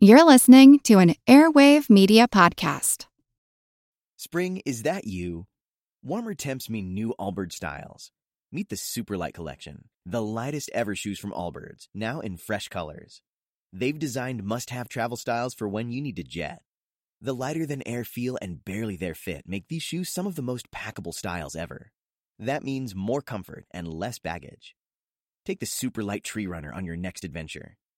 You're listening to an Airwave Media Podcast. Spring, is that you? Warmer temps mean new Allbirds styles. Meet the Superlight Collection, the lightest ever shoes from Allbirds, now in fresh colors. They've designed must have travel styles for when you need to jet. The lighter than air feel and barely there fit make these shoes some of the most packable styles ever. That means more comfort and less baggage. Take the Superlight Tree Runner on your next adventure.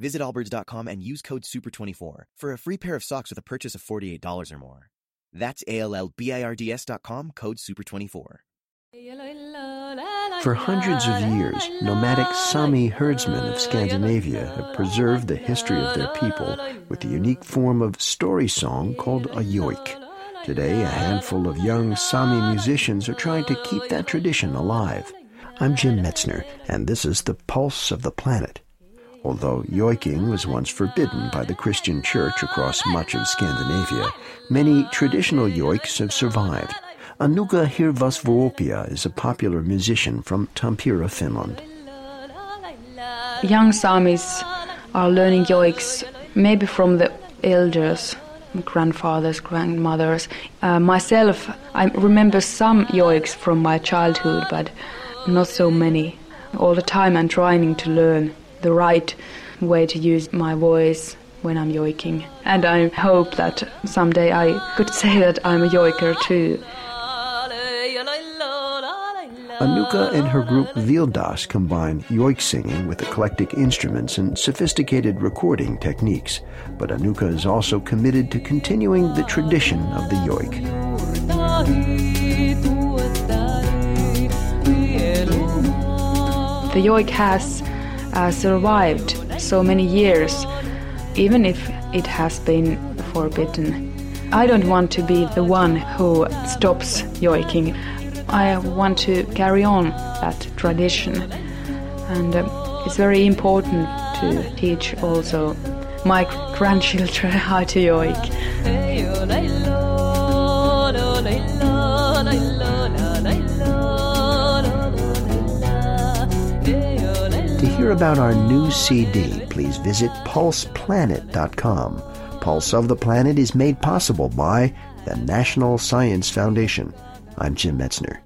Visit allbirds.com and use code SUPER24 for a free pair of socks with a purchase of $48 or more. That's A-L-L-B-I-R-D-S.com, code SUPER24. For hundreds of years, nomadic Sami herdsmen of Scandinavia have preserved the history of their people with a unique form of story song called a yoik. Today, a handful of young Sami musicians are trying to keep that tradition alive. I'm Jim Metzner, and this is the Pulse of the Planet. Although yoiking was once forbidden by the Christian church across much of Scandinavia, many traditional yoiks have survived. Annukka Hirvasvuopio is a popular musician from Tampere, Finland. Young Samis are learning yoiks maybe from the elders, grandfathers, grandmothers. Uh, myself, I remember some yoiks from my childhood, but not so many. All the time I'm trying to learn the right way to use my voice when I'm yoiking. And I hope that someday I could say that I'm a yoiker too. Annukka and her group Vildas combine yoik singing with eclectic instruments and sophisticated recording techniques. But Annukka is also committed to continuing the tradition of the yoik. The yoik has uh, survived so many years, even if it has been forbidden. I don't want to be the one who stops yoiking. I want to carry on that tradition. And uh, it's very important to teach also my grandchildren how to yoik. To hear about our new CD, please visit pulseplanet.com. Pulse of the Planet is made possible by the National Science Foundation. I'm Jim Metzner.